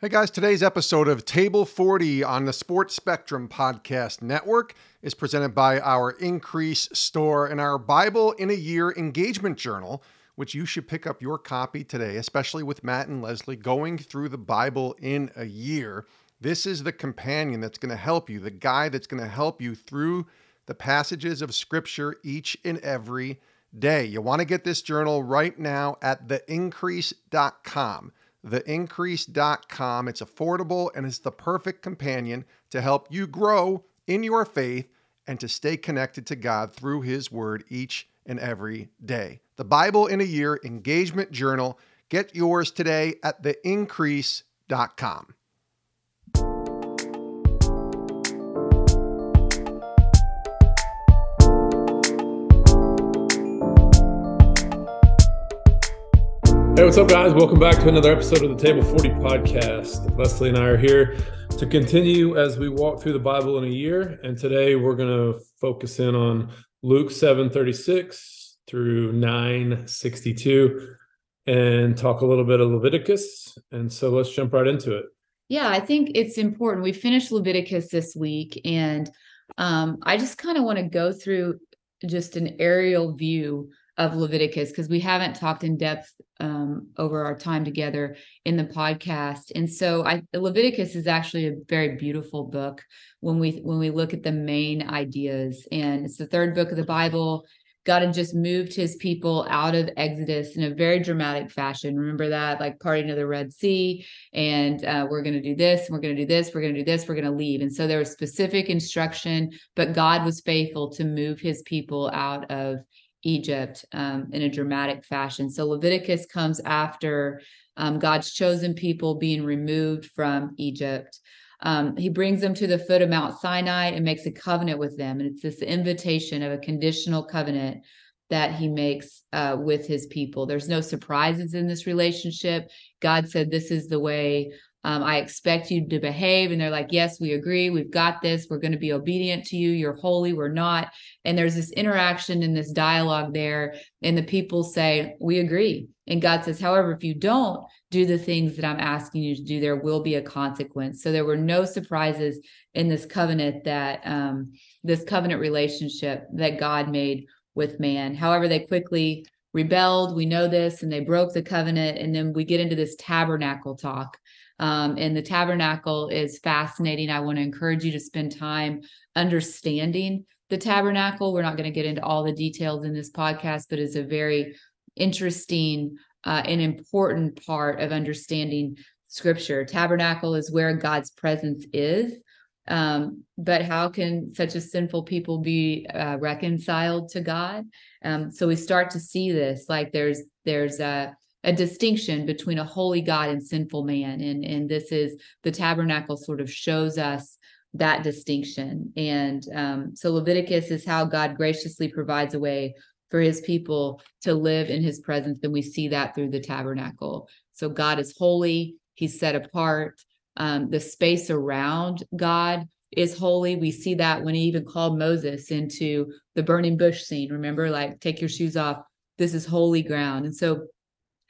Hey guys, today's episode of Table 40 on the Sports Spectrum Podcast Network is presented by our Increase store and our Bible in a Year engagement journal, which you should pick up your copy today, especially with Matt and Leslee going through the Bible in a year. This is the companion that's going to help you, the guy that's going to help you through the passages of Scripture each and every day. You want to get this journal right now at theincrease.com theincrease.com. It's affordable and it's the perfect companion to help you grow in your faith and to stay connected to God through His Word each and every day. The Bible in a Year Engagement Journal. Get yours today at theincrease.com. Hey, what's up, guys? Welcome back to another episode of the Table 40 podcast. Leslee and I are here to continue as we walk through the Bible in a year. And today we're going to focus in on Luke 7 36 through 9 62 and talk a little bit of Leviticus. And so let's jump right into it. Yeah, I think it's important. We finished Leviticus this week, and um, I just kind of want to go through just an aerial view of Leviticus because we haven't talked in depth um, over our time together in the podcast. And so I Leviticus is actually a very beautiful book when we when we look at the main ideas. And it's the third book of the Bible. God had just moved his people out of Exodus in a very dramatic fashion. Remember that, like parting of the Red Sea, and uh, we're going to do this, we're going to do this, we're going to do this, we're going to leave. And so there was specific instruction, but God was faithful to move his people out of Egypt um, in a dramatic fashion. So Leviticus comes after um, God's chosen people being removed from Egypt. Um, he brings them to the foot of Mount Sinai and makes a covenant with them. And it's this invitation of a conditional covenant that he makes uh, with his people. There's no surprises in this relationship. God said, This is the way um, I expect you to behave. And they're like, Yes, we agree. We've got this. We're going to be obedient to you. You're holy. We're not. And there's this interaction and this dialogue there. And the people say, We agree. And God says, However, if you don't do the things that I'm asking you to do, there will be a consequence. So there were no surprises in this covenant that, um, this covenant relationship that God made with man. However, they quickly rebelled. We know this, and they broke the covenant. And then we get into this tabernacle talk um, and the tabernacle is fascinating. I want to encourage you to spend time understanding the tabernacle. We're not going to get into all the details in this podcast, but it's a very interesting uh, and important part of understanding scripture. Tabernacle is where God's presence is. Um, but how can such a sinful people be uh, reconciled to God? Um, so we start to see this like there's there's a a distinction between a holy God and sinful man. And, and this is the tabernacle sort of shows us that distinction. And um, so Leviticus is how God graciously provides a way for his people to live in his presence. And we see that through the tabernacle. So God is holy, he's set apart. Um, the space around God is holy. We see that when he even called Moses into the burning bush scene. Remember, like, take your shoes off. This is holy ground. And so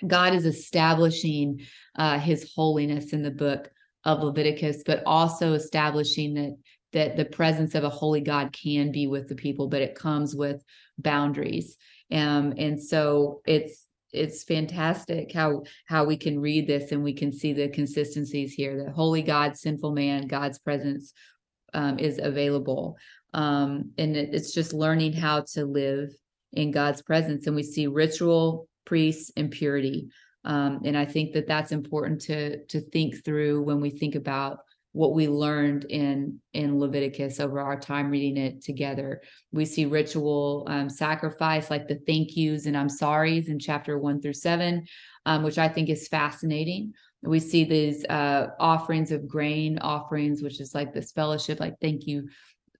God is establishing uh, his holiness in the book of Leviticus, but also establishing that that the presence of a holy God can be with the people, but it comes with boundaries. Um, and so it's it's fantastic how how we can read this and we can see the consistencies here. That holy God, sinful man, God's presence um, is available, um, and it, it's just learning how to live in God's presence. And we see ritual priests, and purity. Um, and I think that that's important to to think through when we think about what we learned in in Leviticus over our time reading it together. We see ritual um, sacrifice like the thank yous and I'm sorries in chapter one through seven, um, which I think is fascinating. We see these uh, offerings of grain offerings, which is like this fellowship, like thank you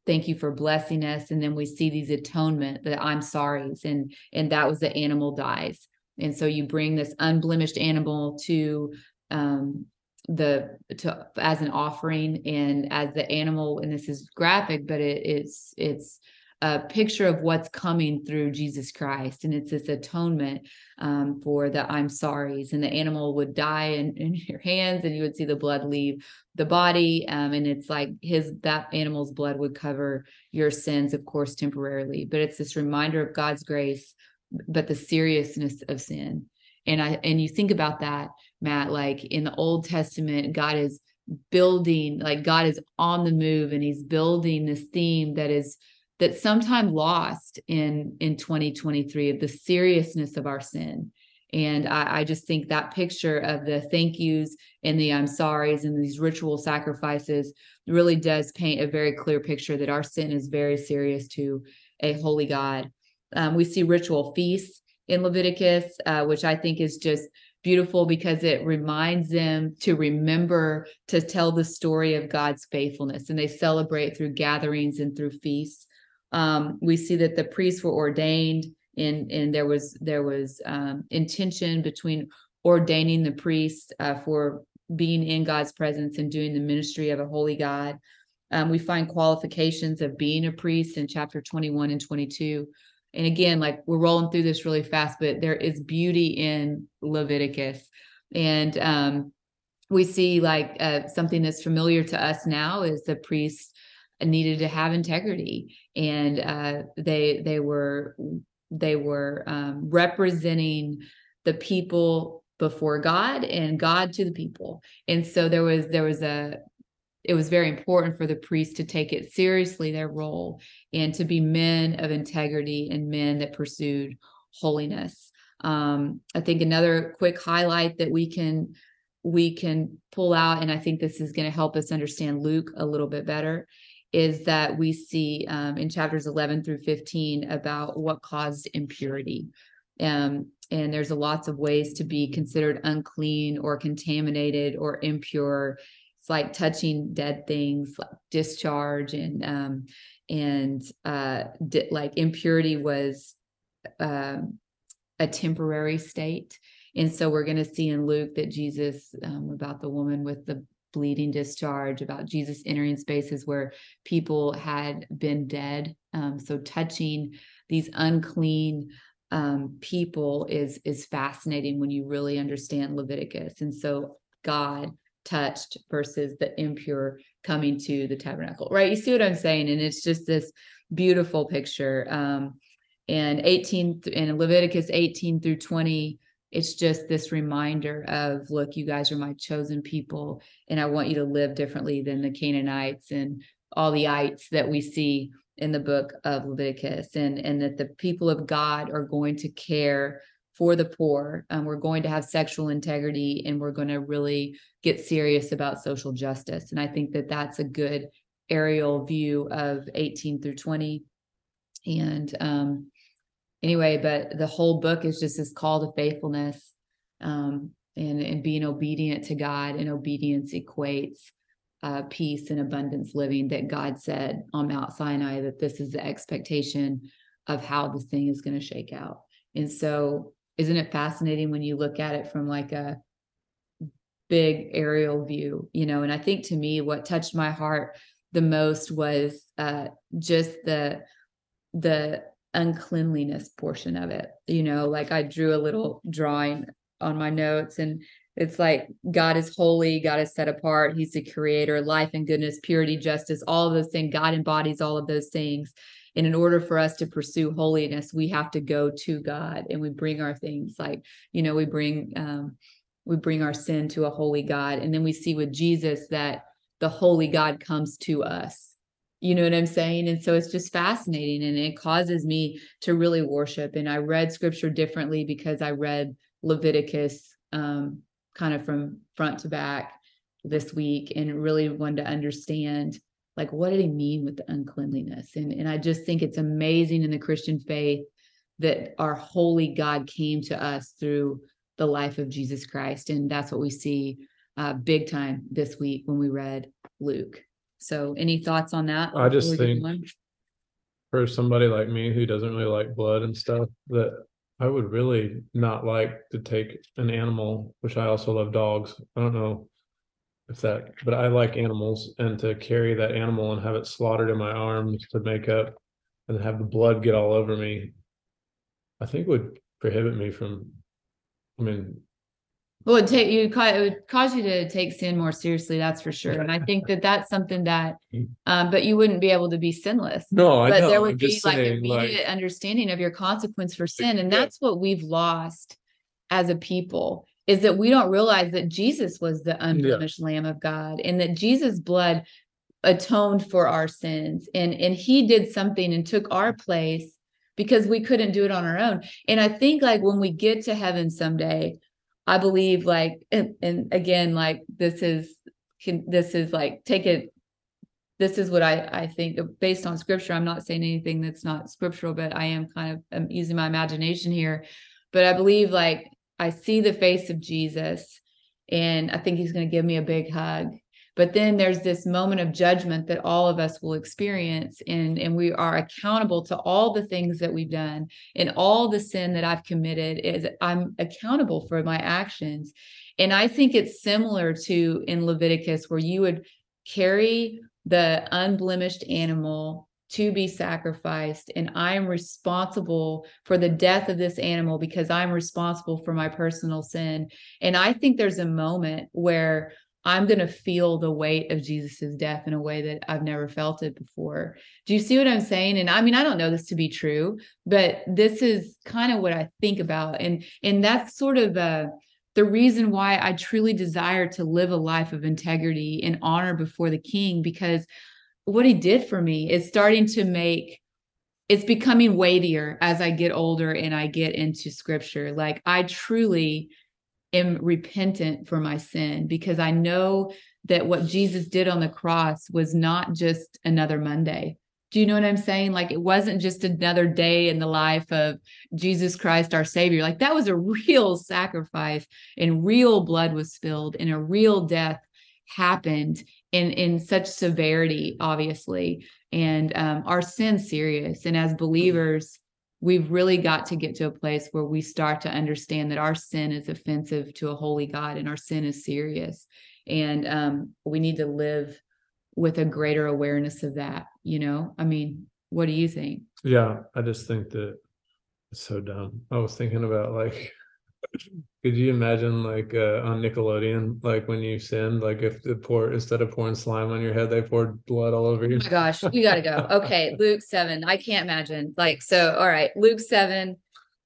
thank you for blessing us and then we see these atonement the i'm sorry's and and that was the animal dies and so you bring this unblemished animal to um, the to as an offering and as the animal and this is graphic but it, it's it's a picture of what's coming through Jesus Christ. And it's this atonement um, for the I'm sorry's. And the animal would die in, in, your hands and you would see the blood leave the body. Um, and it's like his, that animal's blood would cover your sins, of course, temporarily. But it's this reminder of God's grace, but the seriousness of sin. And I, and you think about that, Matt, like in the Old Testament, God is building, like God is on the move and he's building this theme that is that sometimes lost in in 2023 of the seriousness of our sin and I, I, just think that picture of the thank yous and the I'm sorry's and these ritual sacrifices really does paint a very clear picture that our sin is very serious to a holy God. Um, we see ritual feasts in Leviticus, uh, which I think is just beautiful because it reminds them to remember to tell the story of God's faithfulness. And they celebrate through gatherings and through feasts. Um, we see that the priests were ordained and and there was there was um, intention between ordaining the priests uh, for being in God's presence and doing the ministry of a holy God. Um, we find qualifications of being a priest in chapter 21 and 22. And again, like we're rolling through this really fast, but there is beauty in Leviticus. And um, we see like uh, something that's familiar to us now is the priests needed to have integrity and uh, they they were they were um, representing the people before God and God to the people and so there was there was a it was very important for the priests to take it seriously their role and to be men of integrity and men that pursued holiness um, i think another quick highlight that we can we can pull out and i think this is going to help us understand luke a little bit better is that we see um, in chapters 11 through 15 about what caused impurity. Um, and there's a lots of ways to be considered unclean or contaminated or impure. It's like touching dead things, like discharge, and um, and uh, di- like impurity was uh, a temporary state. And so we're going to see in Luke that Jesus, um, about the woman with the bleeding discharge, about Jesus entering spaces where people had been dead. Um, so touching these unclean um, people is is fascinating when you really understand Leviticus. And so God touched versus the impure coming to the tabernacle, right? You see what I'm saying? And it's just this beautiful picture. Um, and 18 in Leviticus 18 through 20 it's just this reminder of look you guys are my chosen people and i want you to live differently than the canaanites and all the ites that we see in the book of leviticus and and that the people of god are going to care for the poor um, we're going to have sexual integrity and we're going to really get serious about social justice and i think that that's a good aerial view of 18 through 20 and um, anyway, but the whole book is just this call to faithfulness um, and, and being obedient to God, and obedience equates uh, peace and abundance living that God said on Mount Sinai that this is the expectation of how this thing is going to shake out. And so, isn't it fascinating when you look at it from like a big aerial view, you know? And I think to me, what touched my heart the most was uh, just the the uncleanliness portion of it. You know, like I drew a little drawing on my notes and it's like God is holy, God is set apart, He's the creator, life and goodness, purity, justice, all of those things. God embodies all of those things. And in order for us to pursue holiness, we have to go to God and we bring our things like, you know, we bring um, we bring our sin to a holy God. And then we see with Jesus that the holy God comes to us you know what I'm saying? And so it's just fascinating and it causes me to really worship. And I read scripture differently because I read Leviticus um, kind of from front to back this week and really wanted to understand like what did he mean with the uncleanliness? And, and I just think it's amazing in the Christian faith that our holy God came to us through the life of Jesus Christ. And that's what we see uh, big time this week when we read Luke. So any thoughts on that? I just think for somebody like me who doesn't really like blood and stuff, that I would really not like to take an animal, which I also love dogs. I don't know if that, but I like animals and to carry that animal and have it slaughtered in my arms to make up and have the blood get all over me, I think would prohibit me from. I mean, well, it take you it would cause you to take sin more seriously, that's for sure. And I think that that's something that, Mm. um, but you wouldn't be able to be sinless. no, I but know. there I'm would be like saying, immediate like, understanding of your consequence for sin and that's what we've lost as a people is that we don't realize that jesus was the unblemished lamb of god and that jesus blood atoned for our sins and and he did something and took our place because we couldn't do it on our own and i think like when we get to heaven someday i believe like and, and again like this is can this is like take it this is what I, I think based on scripture. I'm not saying anything that's not scriptural, but I am kind of I'm using my imagination here. But I believe like I see the face of Jesus and I think he's going to give me a big hug. But then there's this moment of judgment that all of us will experience, and, and we are accountable to all the things that we've done and all the sin that I've committed. Is I'm accountable for my actions. And I think it's similar to in Leviticus, where you would carry the unblemished animal to be sacrificed and i'm responsible for the death of this animal because i'm responsible for my personal sin. And i think there's a moment where i'm going to feel the weight of jesus's death in a way that i've never felt it before. Do you see what i'm saying? And i mean i don't know this to be true but this is kind of what i think about. And and that's sort of uh the reason why I truly desire to live a life of integrity and honor before the king, because what he did for me is starting to make it's becoming weightier as I get older and I get into scripture. Like I truly am repentant for my sin because I know that what Jesus did on the cross was not just another Monday. Do you know what I'm saying? Like it wasn't just another day in the life of Jesus Christ, our Savior. Like that was a real sacrifice, and real blood was spilled, and a real death happened in in such severity, obviously. And um, our sin serious. And as believers, we've really got to get to a place where we start to understand that our sin is offensive to a holy God, and our sin is serious. And um, we need to live with a greater awareness of that you know i mean what do you think yeah, I just think that it's so dumb. I was thinking about like, could you imagine like uh, on Nickelodeon, like when you sinned, like if the pour instead of pouring slime on your head, they poured blood all over you? oh my gosh we gotta go okay luke 7 i can't imagine like so all right luke 7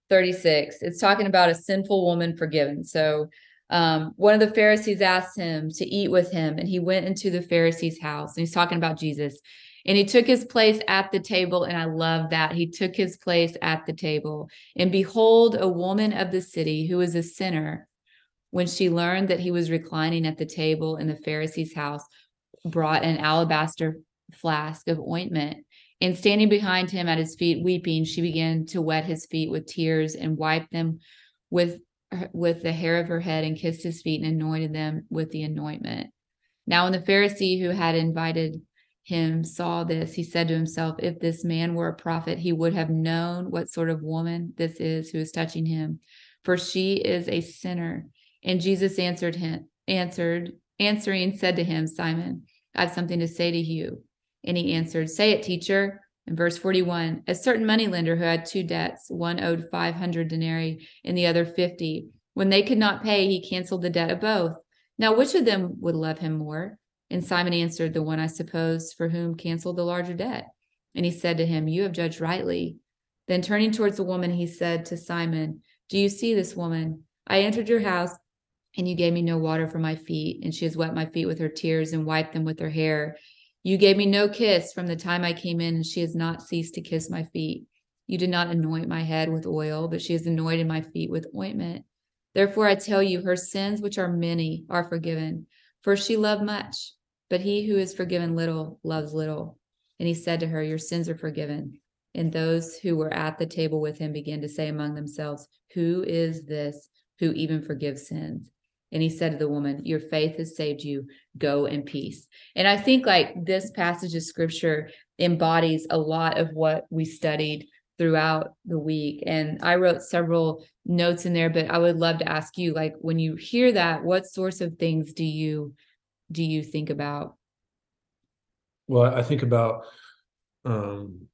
36 it's talking about a sinful woman forgiven so um, one of the Pharisees asked him to eat with him, and he went into the Pharisee's house. And he's talking about Jesus. And he took his place at the table. And I love that. He took his place at the table. And behold, a woman of the city who was a sinner, when she learned that he was reclining at the table in the Pharisee's house, brought an alabaster flask of ointment. And standing behind him at his feet, weeping, she began to wet his feet with tears and wiped them with with the hair of her head and kissed his feet and anointed them with the anointment. Now, when the Pharisee who had invited him saw this, he said to himself, If this man were a prophet, he would have known what sort of woman this is who is touching him, for she is a sinner. And Jesus answered him, answered, answering, said to him, Simon, I have something to say to you. And he answered, Say it, teacher. In verse 41, a certain moneylender who had two debts, one owed 500 denarii and the other 50. When they could not pay, he canceled the debt of both. Now, which of them would love him more? And Simon answered, The one, I suppose, for whom canceled the larger debt. And he said to him, You have judged rightly. Then turning towards the woman, he said to Simon, Do you see this woman? I entered your house, and you gave me no water for my feet, and she has wet my feet with her tears and wiped them with her hair. You gave me no kiss from the time I came in, and she has not ceased to kiss my feet. You did not anoint my head with oil, but she has anointed my feet with ointment. Therefore, I tell you, her sins, which are many, are forgiven, for she loved much. But he who is forgiven little loves little. And he said to her, Your sins are forgiven. And those who were at the table with him began to say among themselves, Who is this who even forgives sins? And he said to the woman, Your faith has saved you. Go in peace. And I think like this passage of scripture embodies a lot of what we studied throughout the week. And I wrote several notes in there, but I would love to ask you, like, when you hear that, what sorts of things do you do you think about? Well, I think about um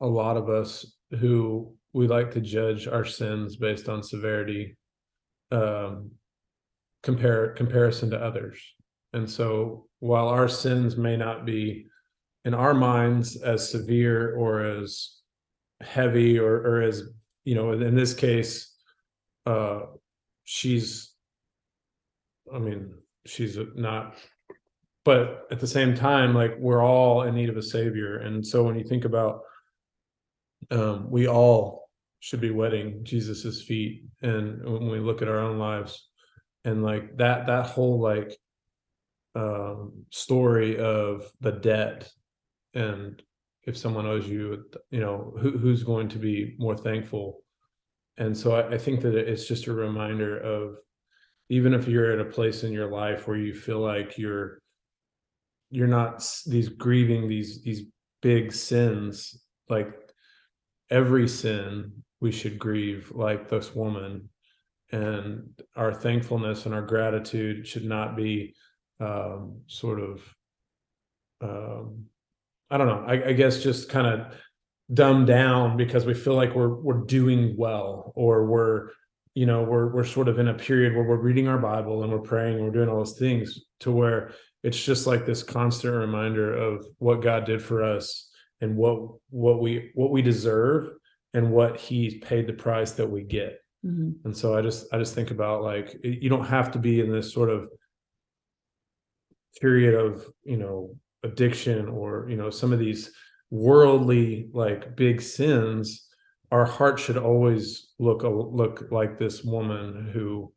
a lot of us who we like to judge our sins based on severity um compare comparison to others and so while our sins may not be in our minds as severe or as heavy or or as you know in this case uh she's i mean she's not but at the same time like we're all in need of a savior. And so when you think about um we all should be wetting jesus's feet and when we look at our own lives. And like that that whole like um story of the debt and if someone owes you you know who, who's going to be more thankful. And so I, I think that it's just a reminder of even if you're at a place in your life where you feel like you're you're not these grieving these these big sins like every sin we should grieve like this woman. And our thankfulness and our gratitude should not be um, sort of um, i don't know I, I guess just kind of dumbed down because we feel like we're we're doing well or we're you know we're we're sort of in a period where we're reading our bible and we're praying and we're doing all those things to where it's just like this constant reminder of what god did for us and what what we what we deserve and what he paid the price that we get mm-hmm. and so i just i just think about like you don't have to be in this sort of period of you know addiction or you know some of these worldly like big sins our heart should always look look like this woman who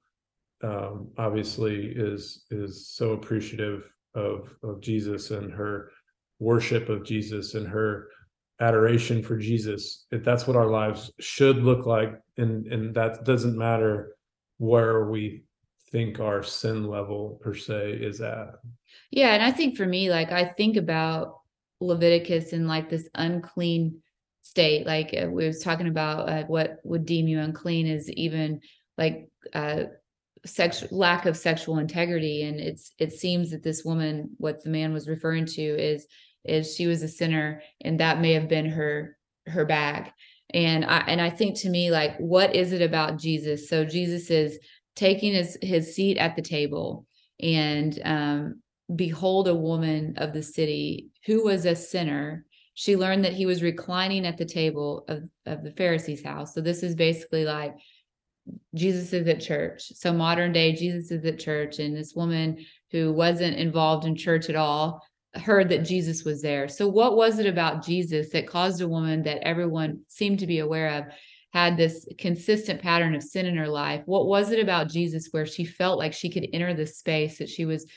um, obviously is is so appreciative of of Jesus and her worship of Jesus and her adoration for Jesus. If that's what our lives should look like, and and that doesn't matter where we think our sin level per se is at. Yeah, and I think for me, like I think about Leviticus and like this unclean state. Like uh, we was talking about uh, what would deem you unclean is even like uh sexual lack of sexual integrity and it's it seems that this woman what the man was referring to is is she was a sinner and that may have been her her bag and i and i think to me like what is it about jesus so jesus is taking his his seat at the table and um behold a woman of the city who was a sinner she learned that he was reclining at the table of, of the pharisee's house. So this is basically like jesus is at church. So modern day jesus is at church and this woman who wasn't involved in church at all heard that jesus was there. So what was it about jesus that caused a woman that everyone seemed to be aware of had this consistent pattern of sin in her life? What was it about jesus where she felt like she could enter the space that she was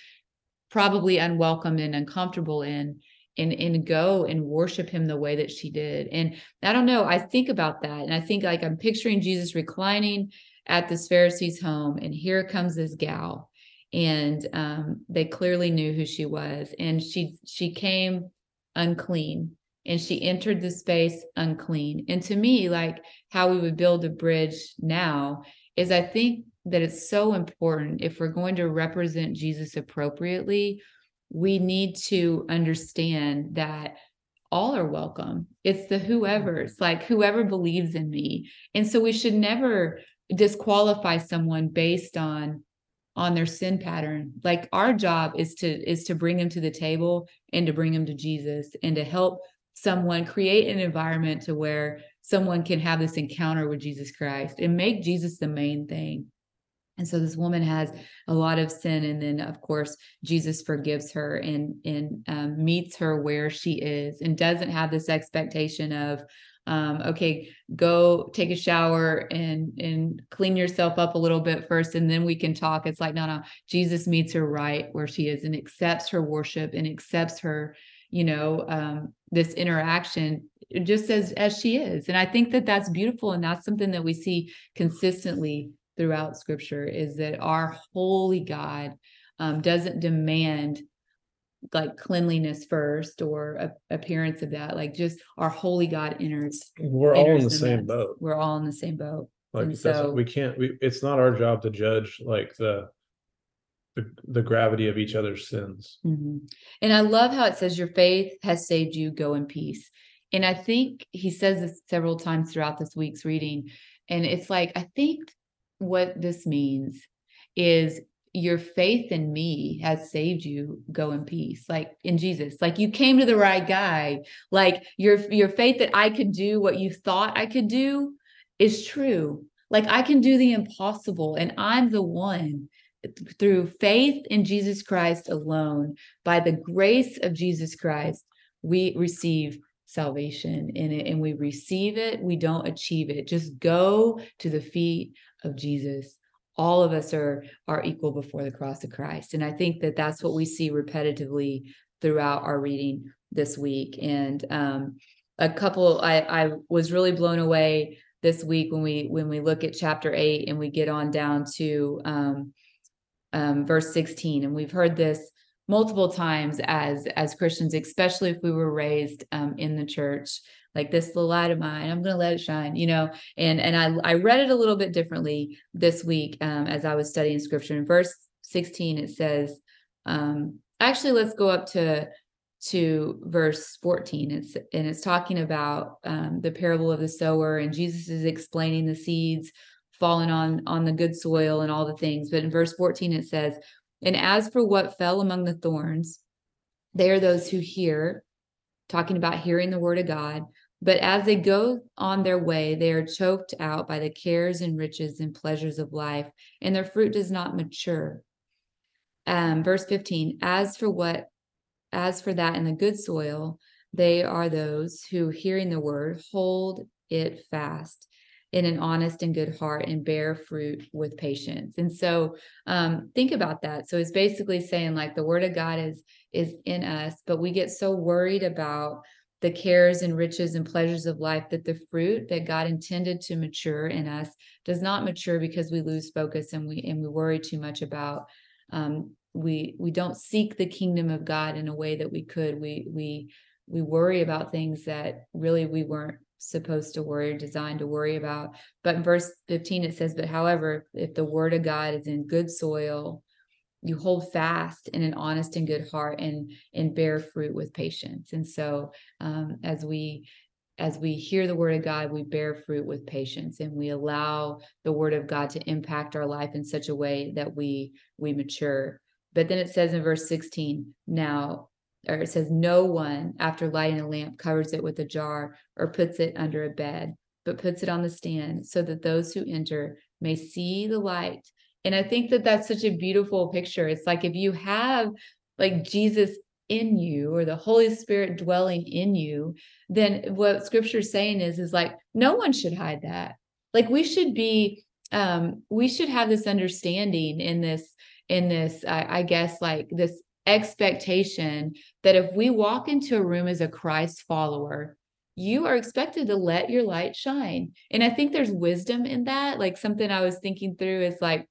probably unwelcome and uncomfortable in and and go and worship him the way that she did. And i don't know i think about that and i think like i'm picturing jesus reclining at this pharisee's home and here comes this gal and um, they clearly knew who she was and she she came unclean and she entered the space unclean. And to me like how we would build a bridge now is i think that it's so important if we're going to represent Jesus appropriately, we need to understand that all are welcome. It's the whoever's, like whoever believes in me. And so we should never disqualify someone based on on their sin pattern. Like our job is to is to bring them to the table and to bring them to Jesus and to help someone create an environment to where someone can have this encounter with Jesus Christ and make Jesus the main thing. And so this woman has a lot of sin, and then of course Jesus forgives her and and um, meets her where she is, and doesn't have this expectation of, um, okay, go take a shower and and clean yourself up a little bit first, and then we can talk. It's like no, no. Jesus meets her right where she is, and accepts her worship and accepts her, you know, um, this interaction just as as she is. And I think that that's beautiful, and that's something that we see consistently throughout scripture is that our holy God um, doesn't demand like cleanliness first or a, appearance of that. Like just our holy God enters. We're enters all in the same boat. We're all in the same boat. Like so, we can't. We, it's not our job to judge like the the, the gravity of each other's sins. Mm-hmm. And I love how it says, "Your faith has saved you. Go in peace." And I think he says this several times throughout this week's reading. And it's like, I think what this means is your faith in me has saved you go in peace. Like in jesus. Like you came to the right guy. Like your your faith that i could do what you thought i could do is true. Like i can do the impossible and i'm the one through faith in jesus christ alone by the grace of jesus christ we receive salvation in it and we receive it. We don't achieve it. Just go to the feet of jesus all of us are are equal before the cross of Christ. And I think that that's what we see repetitively throughout our reading this week. And um, a couple, I, I was really blown away this week when we when we look at chapter eight and we get on down to um, um, verse 16. And we've heard this multiple times as as Christians, especially if we were raised um, in the church like this the light of mine i'm going to let it shine you know and and i i read it a little bit differently this week um, as i was studying scripture in verse 16 it says um actually let's go up to to verse 14 it's and it's talking about um, the parable of the sower and jesus is explaining the seeds falling on on the good soil and all the things but in verse 14 it says and as for what fell among the thorns they are those who hear talking about hearing the word of God. But as they go on their way, they are choked out by the cares and riches and pleasures of life, and their fruit does not mature. Um, verse 15 As for what, as for that in the good soil, they are those who, hearing the word, hold it fast in an honest and good heart and bear fruit with patience. And so um, think about that. So it's basically saying like the word of God is is in us, but we get so worried about the cares and riches and pleasures of life that the fruit that God intended to mature in us does not mature because we lose focus and we and we worry too much about um, we we don't seek the kingdom of God in a way that we could. We we we worry about things that really we weren't supposed to worry or designed to worry about. But in verse 15 it says, But however, if the word of God is in good soil, you hold fast in an honest and good heart and and bear fruit with patience. And so um, as we as we hear the word of god we bear fruit with patience and we allow the word of god to impact our life in such a way that we we mature. But then it says in verse 16 now or it says no one after lighting a lamp covers it with a jar or puts it under a bed but puts it on the stand so that those who enter may see the light and I think that that's such a beautiful picture. It's like if you have like Jesus in you or the Holy Spirit dwelling in you, then what scripture is saying is, is like no one should hide that. Like we should be, um, we should have this understanding in this, in this, I, I guess, like this expectation that if we walk into a room as a Christ follower, you are expected to let your light shine. And I think there's wisdom in that. Like something I was thinking through is like,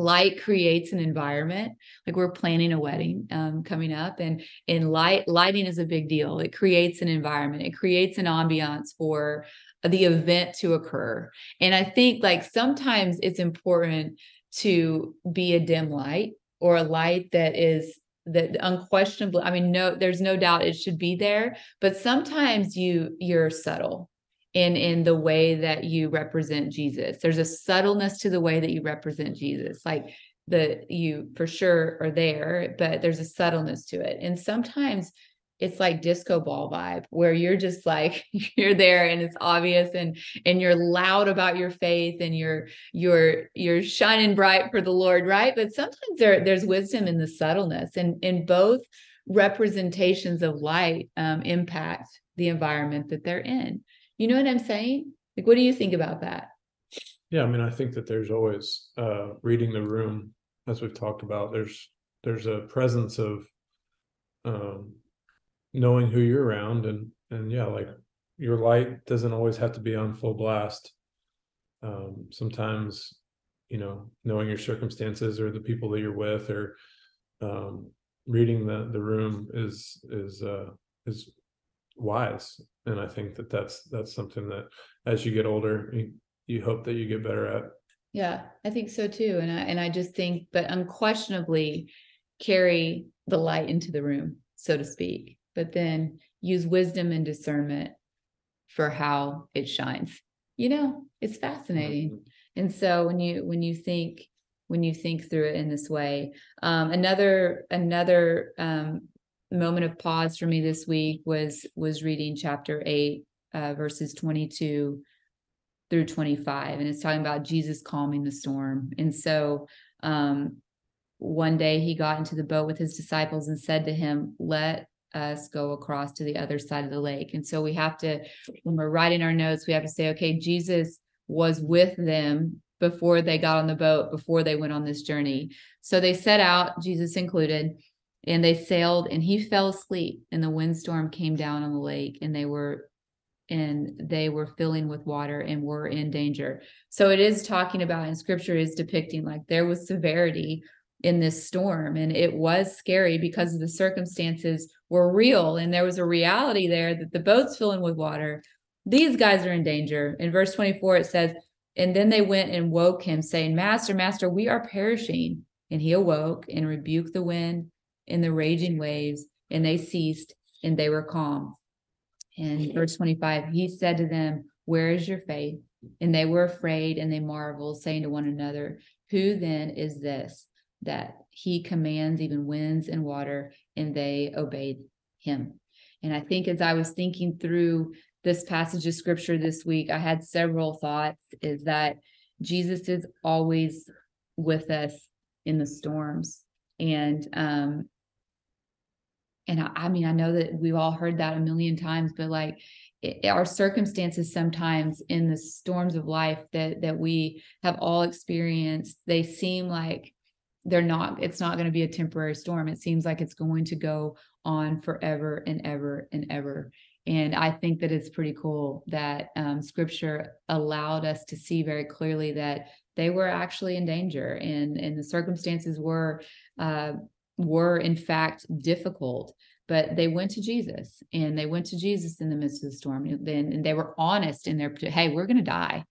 light creates an environment like we're planning a wedding um, coming up and in light lighting is a big deal. It creates an environment. It creates an ambiance for the event to occur. And i think like sometimes it's important to be a dim light or a light that is that unquestionably i mean no there's no doubt it should be there but sometimes you you're subtle in in the way that you represent Jesus. There's a subtleness to the way that you represent Jesus. Like the you for sure are there, but there's a subtleness to it. And sometimes it's like disco ball vibe where you're just like you're there and it's obvious and and you're loud about your faith and you're you're you're shining bright for the Lord, right? But sometimes there there's wisdom in the subtleness and in both representations of light um, impact the environment that they're in. You know what I'm saying? Like, what do you think about that? Yeah, I mean, I think that there's always uh, reading the room, as we've talked about. There's there's a presence of um, knowing who you're around, and and yeah, like your light doesn't always have to be on full blast. Um, sometimes, you know, knowing your circumstances or the people that you're with, or um, reading the the room is is uh, is wise and i think that that's that's something that as you get older you, you hope that you get better at yeah i think so too and i and i just think but unquestionably carry the light into the room so to speak but then use wisdom and discernment for how it shines. You know, it's fascinating. Mm-hmm. And so when you when you think when you think through it in this way, um, another another um, moment of pause for me this week was was reading chapter eight, uh, verses twenty two through 25 and it's talking about jesus calming the storm. And so um, one day he got into the boat with his disciples and said to him let us go across to the other side of the lake. And so we have to when we're writing our notes we have to say okay jesus was with them before they got on the boat before they went on this journey. So they set out jesus included and they sailed and he fell asleep and the windstorm came down on the lake and they were and they were filling with water and were in danger. So it is talking about, and scripture is depicting like there was severity in this storm and it was scary because the circumstances were real and there was a reality there that the boat's filling with water. These guys are in danger. In verse 24, it says, And then they went and woke him, saying, Master, Master, we are perishing. And he awoke and rebuked the wind and the raging waves, and they ceased and they were calm in verse 25, he said to them, Where is your faith? And they were afraid and they marveled, saying to one another, Who then is this that he commands even winds and water, and they obeyed him? And I think as I was thinking through this passage of scripture this week, I had several thoughts is that Jesus is always with us in the storms. And um, and I, I, mean i know that we've all heard that a million times but like it, our circumstances sometimes in the storms of life that that we have all experienced they seem like they're not it's not going to be a temporary storm. It seems like it's going to go on forever and ever and ever. And i think that it's pretty cool that um, scripture allowed us to see very clearly that they were actually in danger and and the circumstances were uh, were in fact difficult but they went to jesus and they went to jesus in the midst of the storm then and they were honest in their hey we're going to die.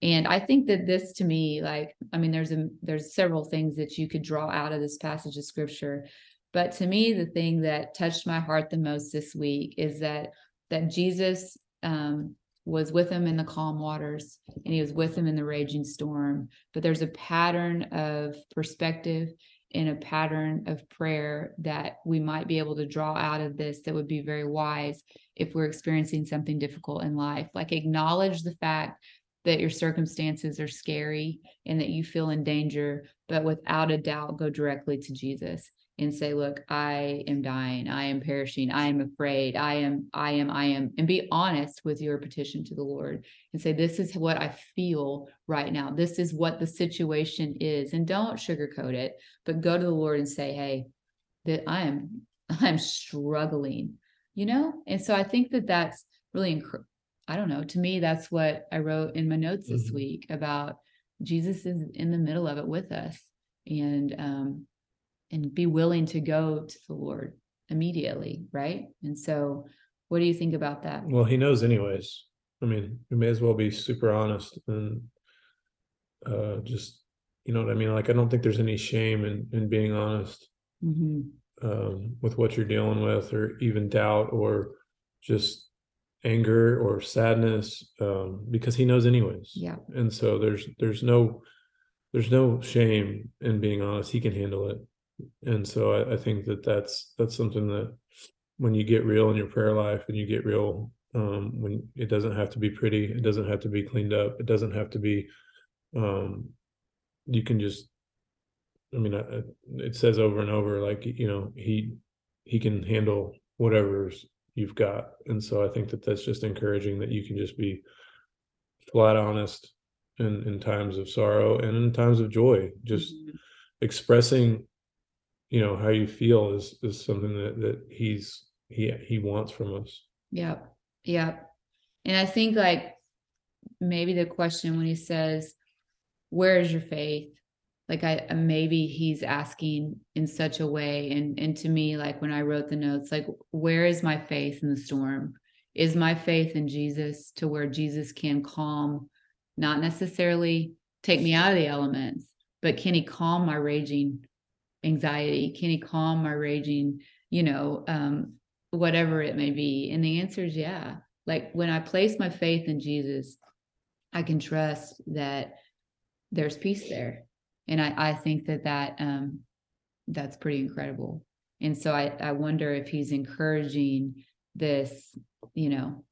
And i think that this to me like i mean there's a there's several things that you could draw out of this passage of scripture but to me the thing that touched my heart the most this week is that that jesus um, was with him in the calm waters and he was with him in the raging storm but there's a pattern of perspective in a pattern of prayer that we might be able to draw out of this that would be very wise if we're experiencing something difficult in life. Like acknowledge the fact that your circumstances are scary and that you feel in danger, but without a doubt, go directly to Jesus and say, look, I am dying. I am perishing. I am afraid. I am, I am, I am, and be honest with your petition to the Lord and say, this is what I feel right now. This is what the situation is. And don't sugarcoat it, but go to the Lord and say, hey, that I am, I'm struggling, you know? And so I think that that's really, inc- I don't know, to me, that's what I wrote in my notes this mm-hmm. week about Jesus is in the middle of it with us. And, um, and be willing to go to the Lord immediately, right? And so, what do you think about that? Well, he knows, anyways. I mean, we may as well be super honest and uh, just, you know what I mean? Like, I don't think there's any shame in in being honest mm-hmm. um, with what you're dealing with, or even doubt, or just anger or sadness, um, because he knows, anyways. Yeah. And so there's there's no there's no shame in being honest. He can handle it and so I, I, think that that's that's something that when you get real in your prayer life and you get real um, when it doesn't have to be pretty it doesn't have to be cleaned up it doesn't have to be um, you can just i mean I, it says over and over like you know he he can handle whatever's you've got and so i think that that's just encouraging that you can just be flat honest in in times of sorrow and in times of joy just mm-hmm. expressing you know how you feel is is something that that he's he he wants from us. Yep yep. And i think like maybe the question when he says where is your faith? Like i uh, maybe he's asking in such a way and and to me like when i wrote the notes like where is my faith in the storm? Is my faith in jesus to where jesus can calm not necessarily take me out of the elements but can he calm my raging anxiety? Can he calm my raging, you know, um, whatever it may be? And the answer is yeah. like when I place my faith in Jesus, I can trust that there's peace there. And I, I think that that um, that's pretty incredible. And so I, I wonder if he's encouraging this, you know,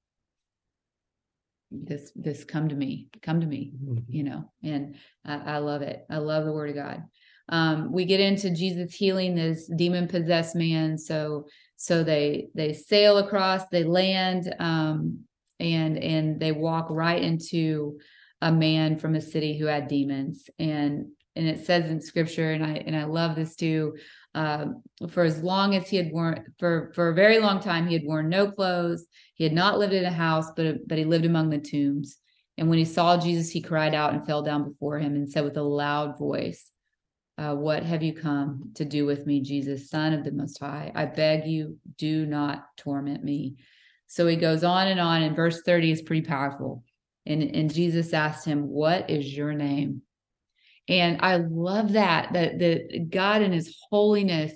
this this come to me, come to me, Mhm. you know, and I, I love it. I love the word of God. Um, we get into Jesus healing this demon possessed man. So so they they sail across, they land, um, and and they walk right into a man from a city who had demons. And and it says in scripture, and I and I love this too. Um, for as long as he had worn for for a very long time, he had worn no clothes. He had not lived in a house, but but he lived among the tombs. And when he saw Jesus, he cried out and fell down before him and said with a loud voice, uh, What have you come to do with me, Jesus, Son of the Most High? I beg you, do not torment me. So he goes on and on, and verse 30 is pretty powerful. And, and Jesus asked him, What is your name? And I love that, that, that God in his holiness,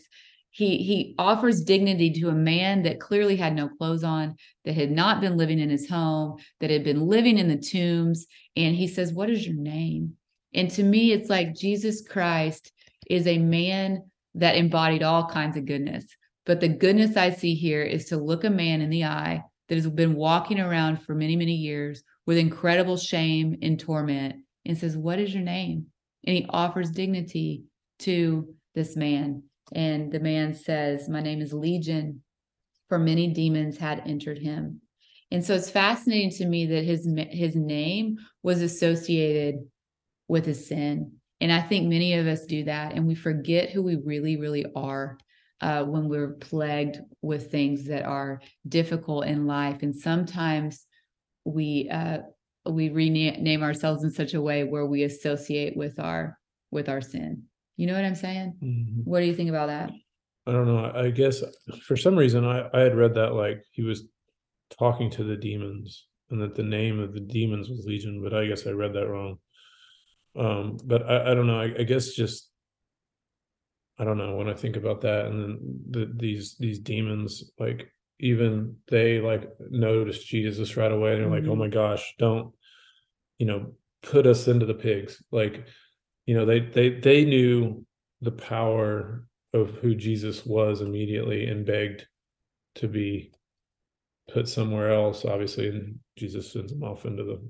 he, he offers dignity to a man that clearly had no clothes on, that had not been living in his home, that had been living in the tombs. And he says, What is your name? And to me, it's like Jesus Christ is a man that embodied all kinds of goodness. But the goodness I see here is to look a man in the eye that has been walking around for many, many years with incredible shame and torment and says, What is your name? And he offers dignity to this man. And the man says, My name is Legion, for many demons had entered him. And so it's fascinating to me that his his name was associated with his sin. And I think many of us do that and we forget who we really, really are uh, when we're plagued with things that are difficult in life. And sometimes we uh, we rename ourselves in such a way where we associate with our with our sin. You know what I'm saying? Mhm. What do you think about that? I don't know. I guess for some reason I, I had read that like he was talking to the demons and that the name of the demons was Legion, but I guess I read that wrong. Um, but I, I don't know. I, I guess just I don't know when I think about that and then the, these these demons like even they like noticed Jesus right away and they're like, oh Mhm. my gosh, don't you know put us into the pigs like you know they they they knew the power of who Jesus was immediately and begged to be put somewhere else obviously and Jesus sends them off into the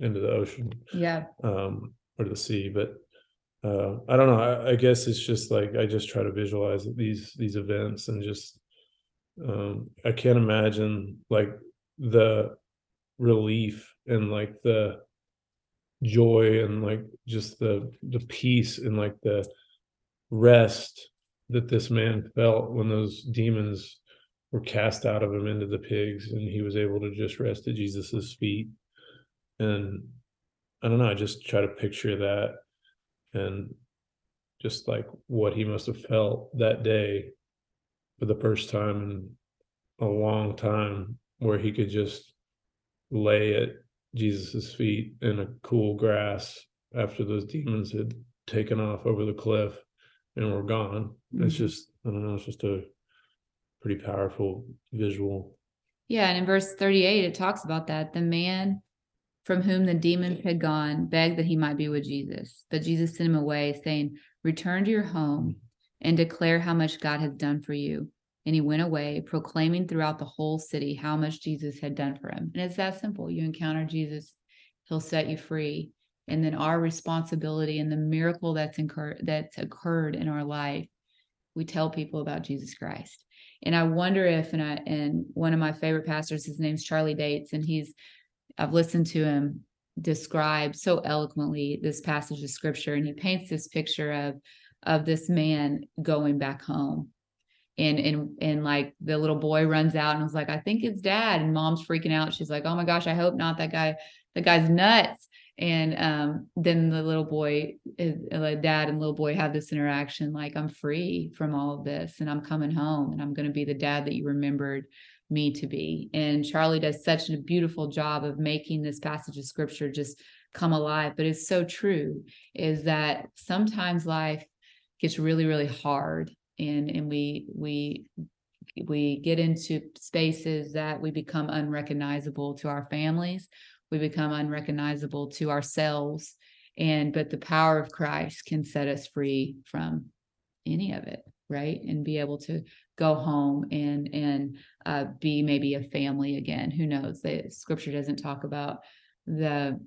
into the ocean Yeah. um or the sea but uh i don't know I, I guess it's just like i just try to visualize these these events and just um i can't imagine like the relief and like the joy and like just the the peace and like the rest that this man felt when those demons were cast out of him into the pigs and he was able to just rest at jesus's feet and i don't know i just try to picture that and just like what he must have felt that day for the first time in a long time where he could just lay at jesus's feet in a cool grass after those demons had taken off over the cliff and were gone it's Mhm. just i don't know it's just a pretty powerful visual Yeah, and in verse 38, it talks about that. The man from whom the demons had gone begged that he might be with Jesus. But Jesus sent him away, saying, Return to your home and declare how much God has done for you. And he went away, proclaiming throughout the whole city how much Jesus had done for him. And it's that simple. You encounter Jesus, he'll set you free. And then our responsibility and the miracle that's incurred that's occurred in our life, we tell people about Jesus Christ. And I wonder if, and I, and one of my favorite pastors, his name's Charlie Dates, and he's, I've listened to him describe so eloquently this passage of scripture, and he paints this picture of, of this man going back home. And, and, and like the little boy runs out and was like, I think it's dad. And mom's freaking out. She's like, Oh my gosh, I hope not. That guy, that guy's nuts. And um, then the little boy, uh, dad and little boy have this interaction like, I'm free from all of this and I'm coming home and I'm going to be the dad that you remembered me to be. And Charlie does such a beautiful job of making this passage of scripture just come alive. But it's so true is that sometimes life gets really, really hard and, and we, we we get into spaces that we become unrecognizable to our families we become unrecognizable to ourselves and but the power of christ can set us free from any of it right? And be able to go home and and uh, be maybe a family again who knows? The scripture doesn't talk about the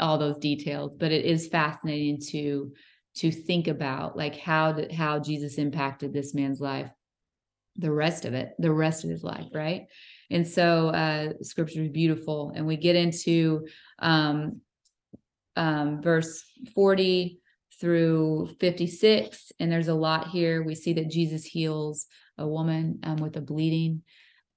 all those details but it is fascinating to to think about like how how jesus impacted this man's life the rest of it the rest of his life right? And so uh scripture is beautiful and we get into um um verse 40 through 56 and there's a lot here. We see that jesus heals a woman um, with a bleeding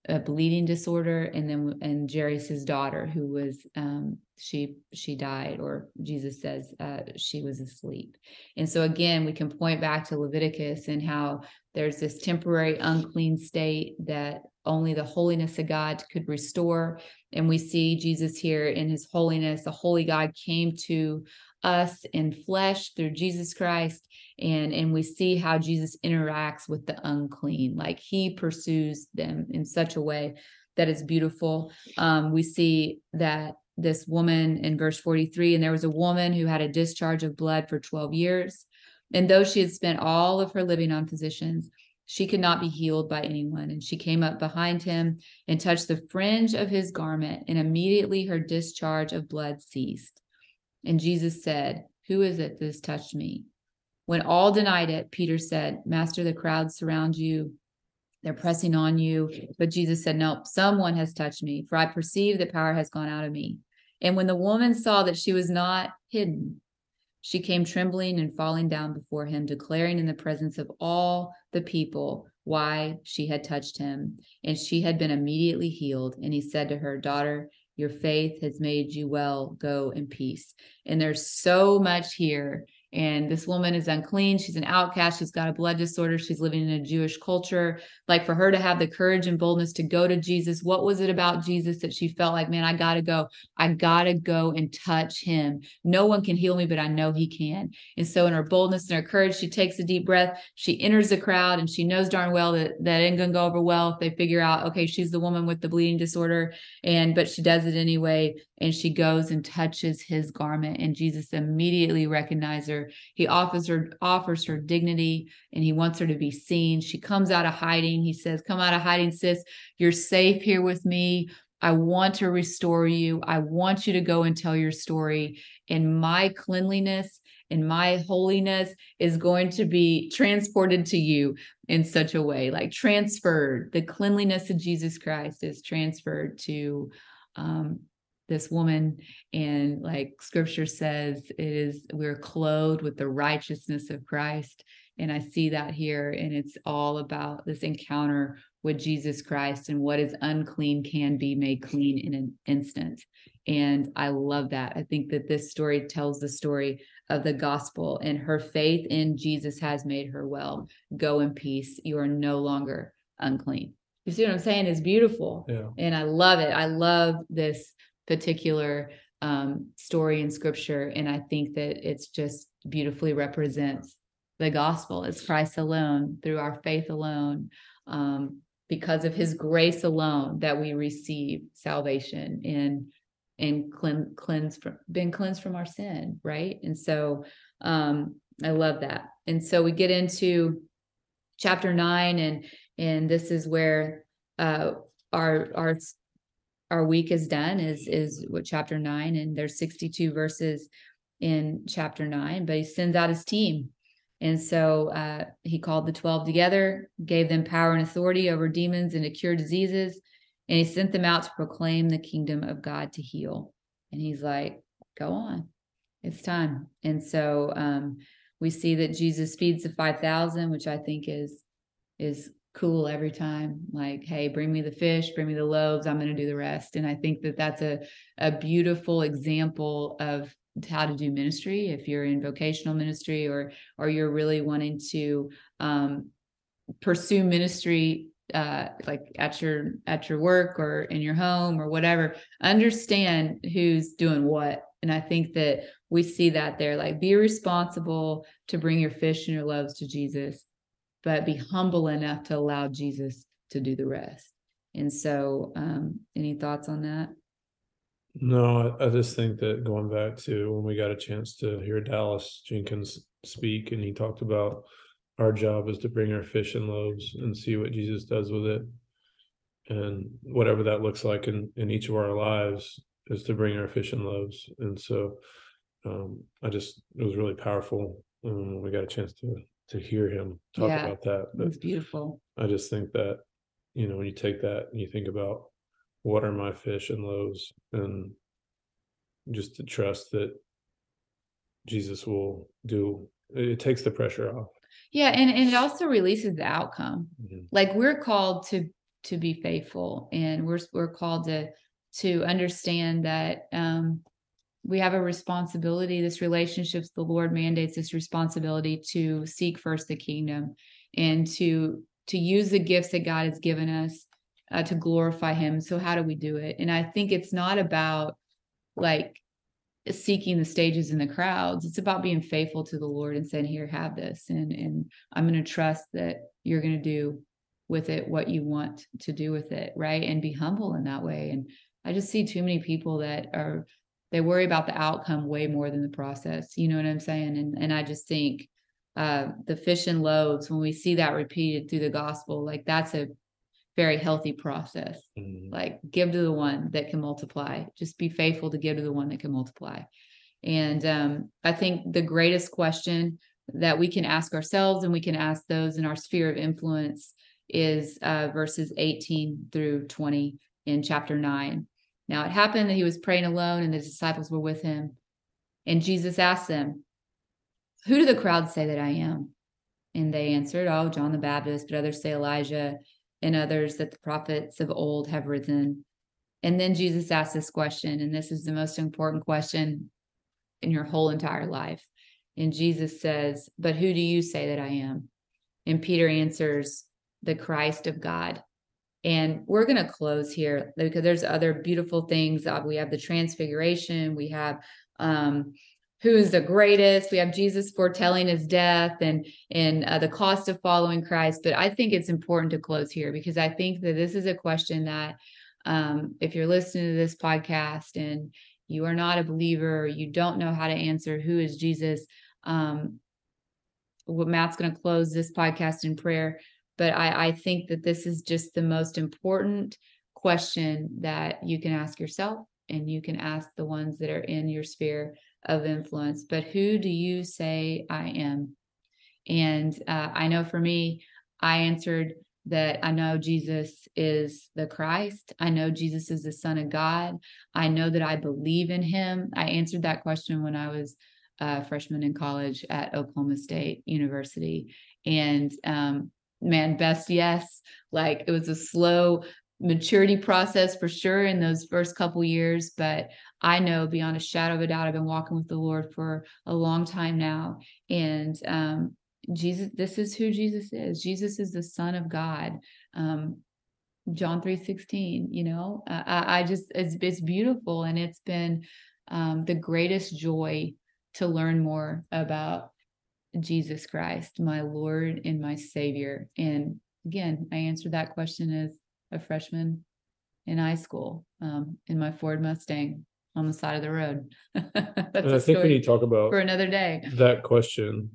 a bleeding disorder and then and Jairus's daughter who was um she she died or Jesus says uh she was asleep. And so again we can point back to Leviticus and how there's this temporary unclean state that only the holiness of God could restore. And we see Jesus here in his holiness. The holy God came to us in flesh through Jesus Christ and and we see how Jesus interacts with the unclean like he pursues them in such a way that is beautiful. Um we see that this woman in verse 43 and there was a woman who had a discharge of blood for 12 years and though she had spent all of her living on physicians she could not be healed by anyone and she came up behind him and touched the fringe of his garment and immediately her discharge of blood ceased and Jesus said, Who is it that has touched me? When all denied it, Peter said, Master, the crowd surround you. They're pressing on you. But Jesus said, No, someone has touched me, for I perceive that power has gone out of me. And when the woman saw that she was not hidden, she came trembling and falling down before him, declaring in the presence of all the people why she had touched him. And she had been immediately healed. And he said to her, Daughter, your faith has made you well. Go in peace. And there's so much here and this woman is unclean. She's an outcast. She's got a blood disorder. She's living in a jewish culture. Like for her to have the courage and boldness to go to jesus what was it about jesus that she felt like man i gotta go. I gotta go and touch him. No one can heal me but i know he can. And so in her boldness and her courage she takes a deep breath. She enters the crowd and she knows darn well that that ain't gonna go over well. If they figure out okay she's the woman with the bleeding disorder and but she does it anyway and she goes and touches his garment and jesus immediately recognizes her he offers her offers her dignity and he wants her to be seen. She comes out of hiding. He says, "Come out of hiding, sis. You're safe here with me. I want to restore you. I want you to go and tell your story. And my cleanliness and my holiness is going to be transported to you in such a way, like transferred. The cleanliness of Jesus Christ is transferred to um, this woman and like scripture says it is we're clothed with the righteousness of christ and i see that here and it's all about this encounter with jesus christ and what is unclean can be made clean in an instant and i love that. I think that this story tells the story of the gospel and her faith in jesus has made her well. Go in peace. You are no longer unclean. You see what i'm saying? It's beautiful yeah. and i love it. I love this particular um, story in scripture. And I think that it's just beautifully represents the gospel. It's Christ alone, through our faith alone, um, because of his grace alone that we receive salvation and and clean, cleanse from been cleansed from our sin, right? And so um, I love that. And so we get into chapter nine, and and this is where uh, our our our week is done is is what chapter 9 and there's 62 verses in chapter 9 but he sends out his team. And so uh, he called the 12 together gave them power and authority over demons and to cure diseases and he sent them out to proclaim the kingdom of god to heal. And he's like go on. It's time. And so um, we see that jesus feeds the 5000 which i think is is cool every time like hey bring me the fish bring me the loaves i'm going to do the rest. And i think that that's a, a beautiful example of how to do ministry if you're in vocational ministry or or you're really wanting to um, pursue ministry uh, like at your at your work or in your home or whatever understand who's doing what. And i think that we see that there like be responsible to bring your fish and your loaves to jesus but be humble enough to allow Jesus to do the rest. And so, um, any thoughts on that? No, I, I just think that going back to when we got a chance to hear Dallas Jenkins speak, and he talked about our job is to bring our fish and loaves and see what Jesus does with it. And whatever that looks like in, in each of our lives is to bring our fish and loaves. And so um, I just, it was really powerful when we got a chance to to hear him talk Yeah, about that. It But was beautiful. I just think that, you know, when you take that and you think about what are my fish and loaves and just to trust that Jesus will do it it takes the pressure off. Yeah, and, and it also releases the outcome. Mhm. like we're called to to be faithful and we're we're called to to understand that um we have a responsibility this relationships the lord mandates this responsibility to seek first the kingdom and to to use the gifts that god has given us uh, to glorify him. So how do we do it? And i think it's not about like seeking the stages and the crowds. It's about being faithful to the lord and saying here have this and and i'm going to trust that you're going to do with it what you want to do with it right? And be humble in that way. And i just see too many people that are they worry about the outcome way more than the process you know what i'm saying? And and i just think uh the fish and loaves when we see that repeated through the gospel like that's a very healthy process. Mhm. like give to the one that can multiply. Just be faithful to give to the one that can multiply. And um, i think the greatest question that we can ask ourselves and we can ask those in our sphere of influence is uh, verses 18 through 20 in chapter 9 now it happened that he was praying alone and the disciples were with him and jesus asked them who do the crowd say that i am and they answered oh john the baptist but others say elijah and others that the prophets of old have risen. And then Jesus asked this question, and this is the most important question in your whole entire life. And Jesus says, But who do you say that I am? And Peter answers, The Christ of God. And we're going to close here because there's other beautiful things. Uh, we have the transfiguration, we have um, who is the greatest. We have Jesus foretelling his death and and uh, the cost of following Christ. But I think it's important to close here because I think that this is a question that um, if you're listening to this podcast and you are not a believer, you don't know how to answer who is Jesus. Um, Matt's going to close this podcast in prayer, but I, I think that this is just the most important question that you can ask yourself and you can ask the ones that are in your sphere of influence. But who do you say I am? And uh, I know for me, I answered that I know Jesus is the Christ. I know Jesus is the Son of God. I know that I believe in him. I answered that question when I was a freshman in college at Oklahoma State University. And um, man, best yes. Like it was a slow maturity process for sure in those first couple years, but I know beyond a shadow of a doubt, I've been walking with the Lord for a long time now. And um, Jesus, this is who Jesus is. Jesus is the Son of God. Um, John 3 16, you know, I, I just, it's, it's beautiful. And it's been um, the greatest joy to learn more about Jesus Christ, my Lord and my Savior. And again, I answered that question as a freshman in high school um, in my Ford Mustang on the side of the road. That's And I think when you talk about for another day. that question,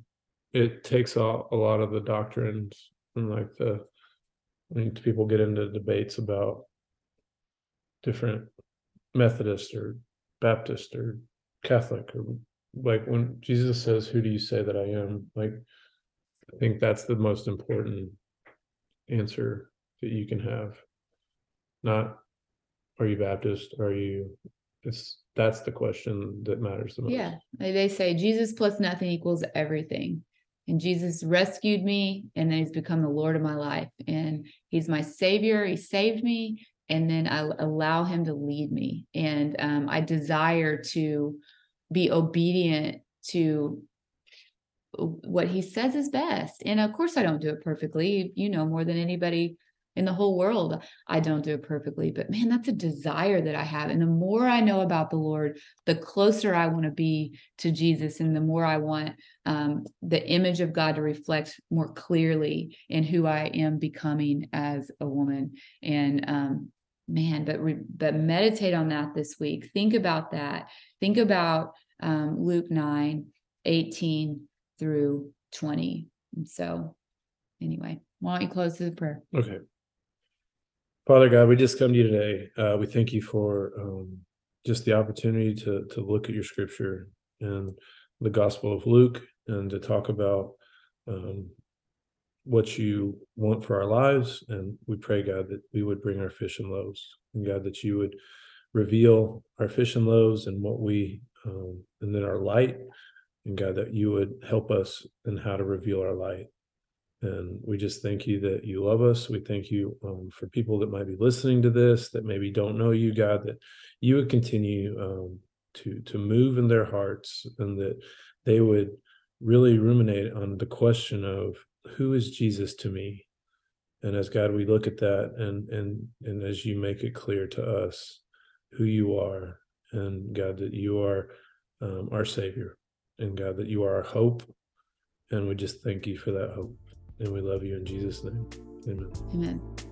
it takes out a lot of the doctrines and like the when people get into debates about different Methodist or Baptist or Catholic or like when Jesus says, Who do you say that I am? Like I think that's the most important answer that you can have. Not are you Baptist? Are you it's that's the question that matters the most. Yeah, they say Jesus plus nothing equals everything. And Jesus rescued me, and then he's become the Lord of my life. And he's my savior. He saved me, and then I allow him to lead me. And um, I desire to be obedient to what he says is best. And of course, I don't do it perfectly. You know more than anybody in the whole world. I don't do it perfectly, but man, that's a desire that I have. And the more I know about the Lord, the closer I want to be to Jesus, and the more I want um, the image of God to reflect more clearly in who I am becoming as a woman. And um, man, but re- but meditate on that this week. Think about that. Think about um, Luke 9, 18 through 20. And so, anyway, why don't you close with a prayer? Okay. Father God, we just come to you today. Uh, we thank you for um, just the opportunity to to look at your scripture and the Gospel of Luke and to talk about um, what you want for our lives. And we pray, God, that we would bring our fish and loaves, and God, that you would reveal our fish and loaves and what we um, and then our light, and God, that you would help us in how to reveal our light. And we just thank you that you love us. We thank you um, for people that might be listening to this that maybe don't know you, God, that you would continue um, to to move in their hearts, and that they would really ruminate on the question of who is Jesus to me. And as God, we look at that, and and and as you make it clear to us who you are, and God that you are um, our Savior, and God that you are our hope, and we just thank you for that hope. And we love you in Jesus' name. Amen. Amen.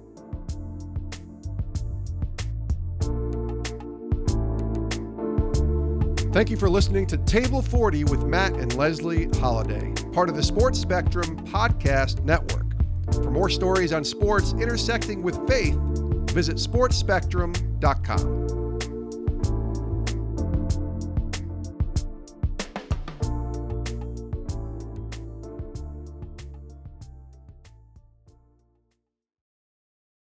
Thank you for listening to Table 40 with Matt and Leslee Holliday, part of the Sports Spectrum Podcast Network. For more stories on sports intersecting with faith, visit sportsspectrum.com.